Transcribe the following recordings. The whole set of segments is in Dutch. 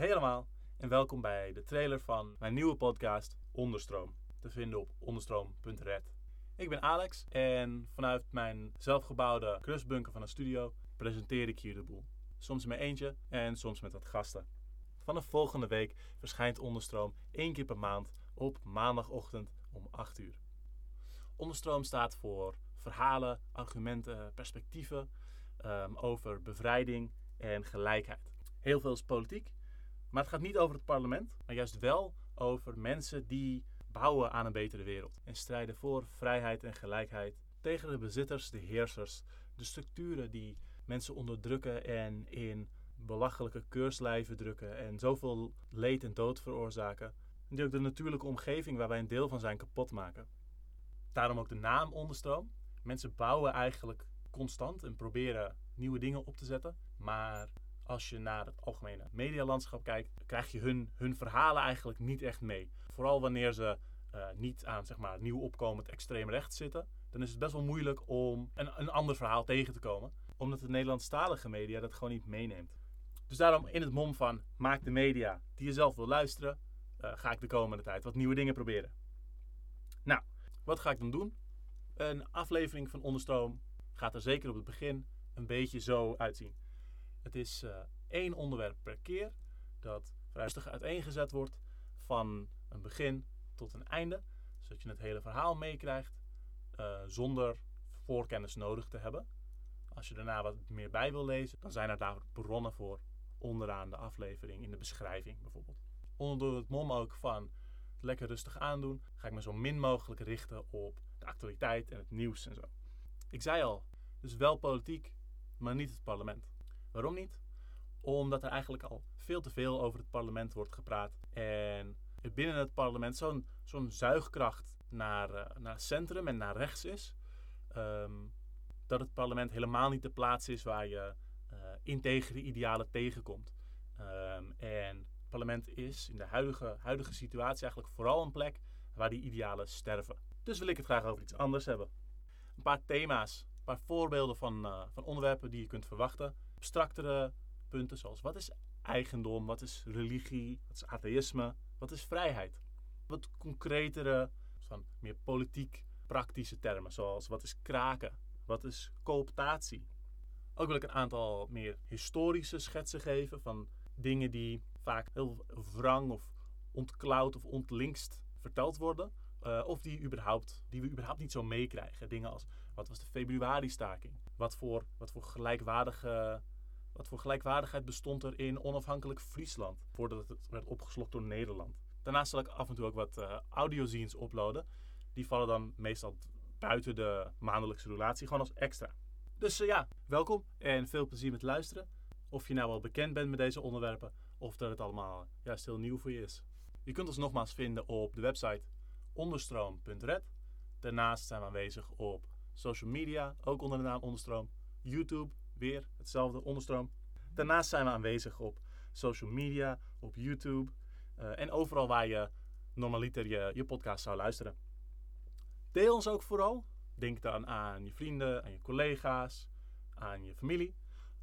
Hey allemaal en welkom bij de trailer van mijn nieuwe podcast Onderstroom. Te vinden op onderstroom.red. Ik ben Alex en vanuit mijn zelfgebouwde krustbunker van een studio presenteer ik hier de boel. Soms mijn eentje en soms met wat gasten. Vanaf volgende week verschijnt Onderstroom één keer per maand op maandagochtend om 8 uur. Onderstroom staat voor verhalen, argumenten, perspectieven ehm, over bevrijding en gelijkheid. Heel veel is politiek, maar het gaat niet over het parlement, maar juist wel over mensen die bouwen aan een betere wereld en strijden voor vrijheid en gelijkheid tegen de bezitters, de heersers, de structuren die mensen onderdrukken en in belachelijke keurslijven drukken en zoveel leed en dood veroorzaken. En die ook de natuurlijke omgeving waar wij een deel van zijn kapot maken. Daarom ook de naam onderstroom. Mensen bouwen eigenlijk constant en proberen nieuwe dingen op te zetten. Maar als je naar het algemene medialandschap kijkt, krijg je hun, hun verhalen eigenlijk niet echt mee. Vooral wanneer ze uh, niet aan zeg maar, nieuw opkomend extreem rechts zitten, dan is het best wel moeilijk om een, een ander verhaal tegen te komen. Omdat de Nederlandstalige media dat gewoon niet meeneemt. Dus daarom in het mom van maak de media die je zelf wil luisteren, uh, ga ik de komende tijd wat nieuwe dingen proberen. Nou, wat ga ik dan doen? Een aflevering van Onderstroom gaat er zeker op het begin een beetje zo uitzien. Het is uh, één onderwerp per keer dat rustig uiteengezet wordt van een begin tot een einde, zodat je het hele verhaal meekrijgt uh, zonder voorkennis nodig te hebben. Als je daarna wat meer bij wil lezen, dan zijn er daar bronnen voor onderaan de aflevering in de beschrijving bijvoorbeeld. Onder het mom ook van lekker rustig aandoen, ga ik me zo min mogelijk richten op de actualiteit en het nieuws en zo. Ik zei al, dus wel politiek, maar niet het parlement. Waarom niet? Omdat er eigenlijk al veel te veel over het parlement wordt gepraat. En binnen het parlement zo'n zo'n zuigkracht naar, uh, naar centrum en naar rechts is. Um, dat het parlement helemaal niet de plaats is waar je uh, integere idealen tegenkomt. Um, en het parlement is in de huidige, huidige situatie eigenlijk vooral een plek waar die idealen sterven. Dus wil ik het graag over iets anders hebben. Een paar thema's, een paar voorbeelden van, uh, van onderwerpen die je kunt verwachten abstractere punten zoals wat is eigendom, wat is religie, wat is atheïsme, wat is vrijheid. Wat concretere, van meer politiek praktische termen zoals wat is kraken, wat is cooptatie. Ook wil ik een aantal meer historische schetsen geven van dingen die vaak heel wrang of ontklauwd of ontlinkst verteld worden. Uh, of die, überhaupt, die we überhaupt niet zo meekrijgen. Dingen als wat was de februari-staking? Wat voor, wat voor gelijkwaardige wat voor gelijkwaardigheid bestond er in onafhankelijk Friesland voordat het werd opgeslokt door Nederland? Daarnaast zal ik af en toe ook wat uh, audiozines uploaden. Die vallen dan meestal buiten de maandelijkse relatie, gewoon als extra. Dus uh, ja, welkom en veel plezier met luisteren. Of je nou al bekend bent met deze onderwerpen of dat het allemaal juist heel nieuw voor je is. Je kunt ons nogmaals vinden op de website onderstroom.red. Daarnaast zijn we aanwezig op social media, ook onder de naam Onderstroom, YouTube, weer hetzelfde onderstroom. Daarnaast zijn we aanwezig op social media, op YouTube uh, en overal waar je normaliter je, je podcast zou luisteren. Deel ons ook vooral. Denk dan aan je vrienden, aan je collega's, aan je familie.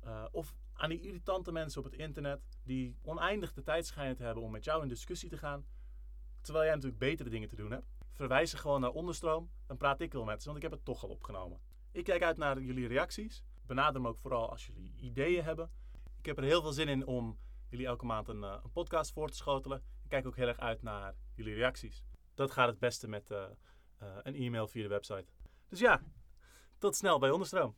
Uh, of aan die irritante mensen op het internet die oneindig de tijd schijnen te hebben om met jou in discussie te gaan. Terwijl jij natuurlijk betere dingen te doen hebt. Verwijs ze gewoon naar onderstroom, dan praat ik wel met ze, want ik heb het toch al opgenomen. Ik kijk uit naar jullie reacties benader me ook vooral als jullie ideeën hebben. Ik heb er heel veel zin in om jullie elke maand een, uh, een podcast voor te schotelen. Ik kijk ook heel erg uit naar jullie reacties. Dat gaat het beste met uh, uh, een e-mail via de website. Dus ja, tot snel bij Onderstroom.